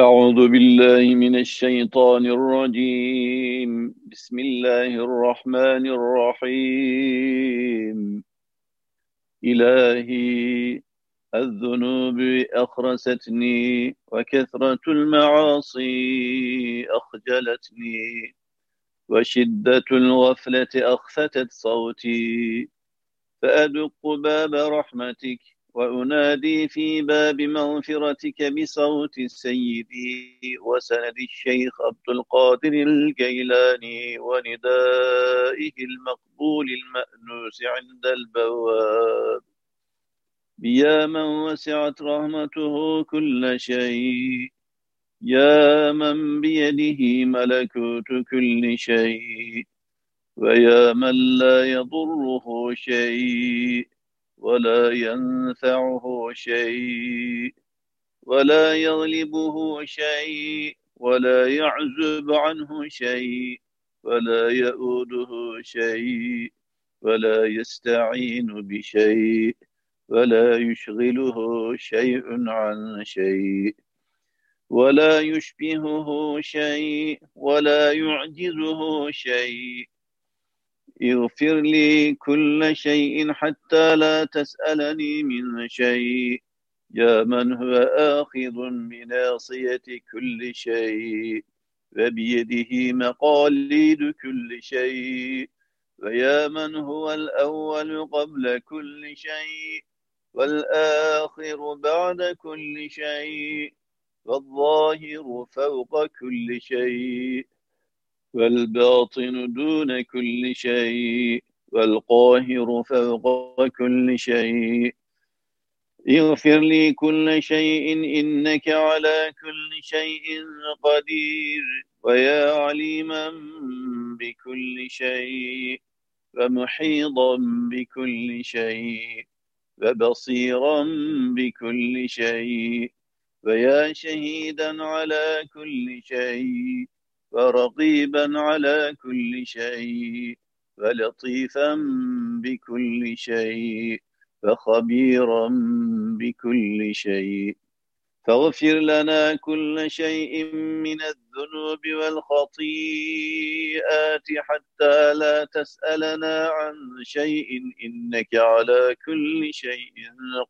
أعوذ بالله من الشيطان الرجيم. بسم الله الرحمن الرحيم. إلهي الذنوب أخرستني وكثرة المعاصي أخجلتني وشدة الغفلة أخفتت صوتي. فأدق باب رحمتك وأنادي في باب مغفرتك بصوت سيدي وسند الشيخ عبد القادر الجيلاني وندائه المقبول المأنوس عند البواب. يا من وسعت رحمته كل شيء يا من بيده ملكوت كل شيء ويا من لا يضره شيء. ولا ينفعه شيء ولا يغلبه شيء ولا يعزب عنه شيء ولا يؤوده شيء ولا يستعين بشيء ولا يشغله شيء عن شيء ولا يشبهه شيء ولا يعجزه شيء. اغفر لي كل شيء حتى لا تسألني من شيء. يا من هو آخذ بناصية كل شيء؟ وبيده مقاليد كل شيء. ويا من هو الأول قبل كل شيء؟ والآخر بعد كل شيء. والظاهر فوق كل شيء. والباطن دون كل شيء والقاهر فوق كل شيء. اغفر لي كل شيء إنك على كل شيء قدير. ويا عليما بكل شيء ومحيطا بكل شيء وبصيرا بكل شيء. ويا شهيدا على كل شيء ورقيبا على كل شيء ولطيفا بكل شيء وخبيرا بكل شيء. فاغفر لنا كل شيء من الذنوب والخطيئات حتى لا تسألنا عن شيء إنك على كل شيء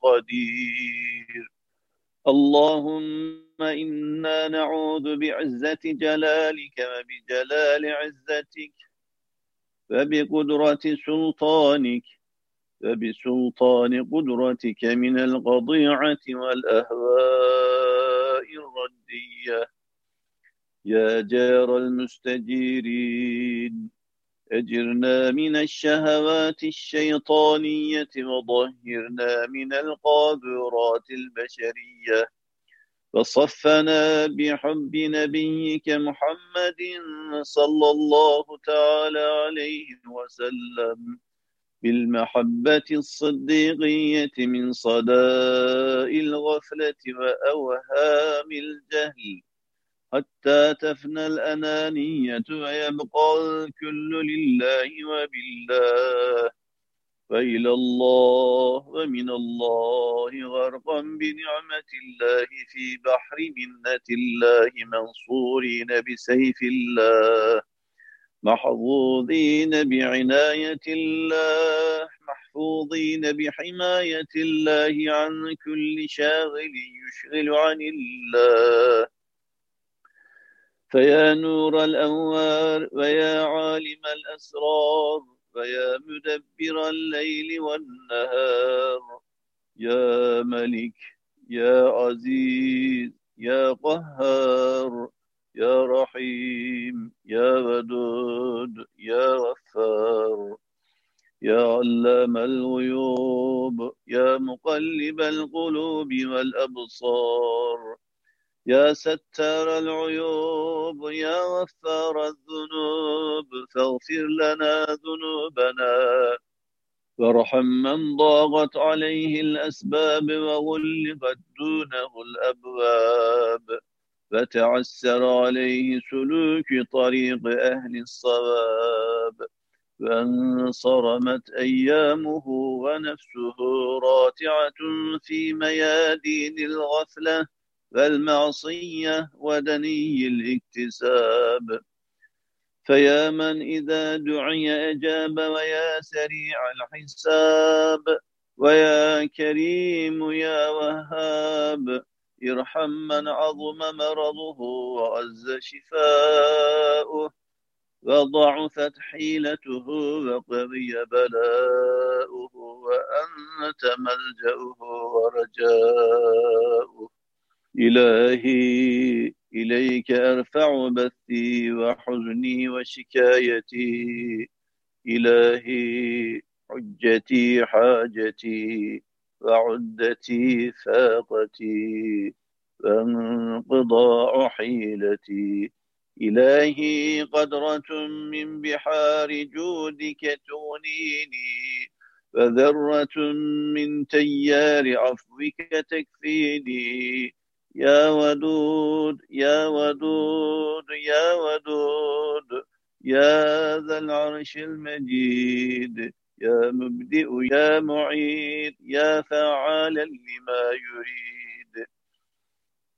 قدير. اللهم إنا نعوذ بعزة جلالك وبجلال عزتك وبقدرة سلطانك وبسلطان قدرتك من القضيعة والأهواء الردية. يا جار المستجيرين أجرنا من الشهوات الشيطانية وظهرنا من القاذورات البشرية. وصفنا بحب نبيك محمد صلى الله تعالى عليه وسلم بالمحبة الصديقية من صداء الغفلة وأوهام الجهل. حتى تفنى الأنانية ويبقى الكل لله وبالله. وإلى الله ومن الله غرقا بنعمة الله في بحر منة الله منصورين بسيف الله محظوظين بعناية الله محفوظين بحماية الله عن كل شاغل يشغل عن الله فيا نور الأنوار ويا عالم الأسرار الليل والنهار. يا ملك يا عزيز يا قهار يا رحيم يا ودود يا غفار. يا علام الغيوب يا مقلب القلوب والأبصار. يا ستار العيوب يا غفار الذنوب. فاغفر لنا ذنوبنا. وارحم من ضاغت عليه الأسباب وغلقت دونه الأبواب. فتعسر عليه سلوك طريق أهل الصواب. فانصرمت أيامه ونفسه راتعة في ميادين الغفلة والمعصية ودني الاكتساب. فيا من إذا دعي أجاب ويا سريع الحساب ويا كريم يا وهاب ارحم من عظم مرضه وعز شفاؤه وضعفت حيلته وقضي بلاؤه وأنت ملجأه ورجاؤه إلهي إليك أرفع بثي وحزني وشكايتي. إلهي حجتي حاجتي وعدتي فاقتي فانقضاء حيلتي. إلهي قدرة من بحار جودك تغنيني وذرة من تيار عفوك تكفيني. يا ودود يا ودود يا ودود يا ذا العرش المجيد يا مبدئ يا معيد يا فعالا لما يريد.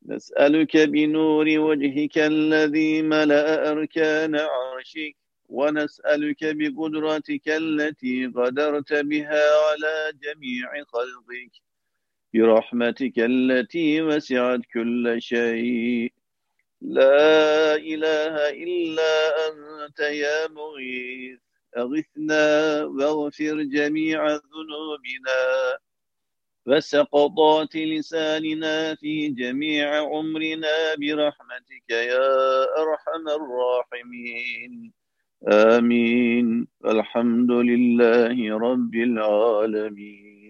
نسألك بنور وجهك الذي ملأ أركان عرشك ونسألك بقدرتك التي قدرت بها على جميع خلقك. برحمتك التي وسعت كل شيء. لا إله إلا أنت يا مغيث أغثنا واغفر جميع ذنوبنا. وسقطات لساننا في جميع عمرنا برحمتك يا أرحم الراحمين. آمين. الحمد لله رب العالمين.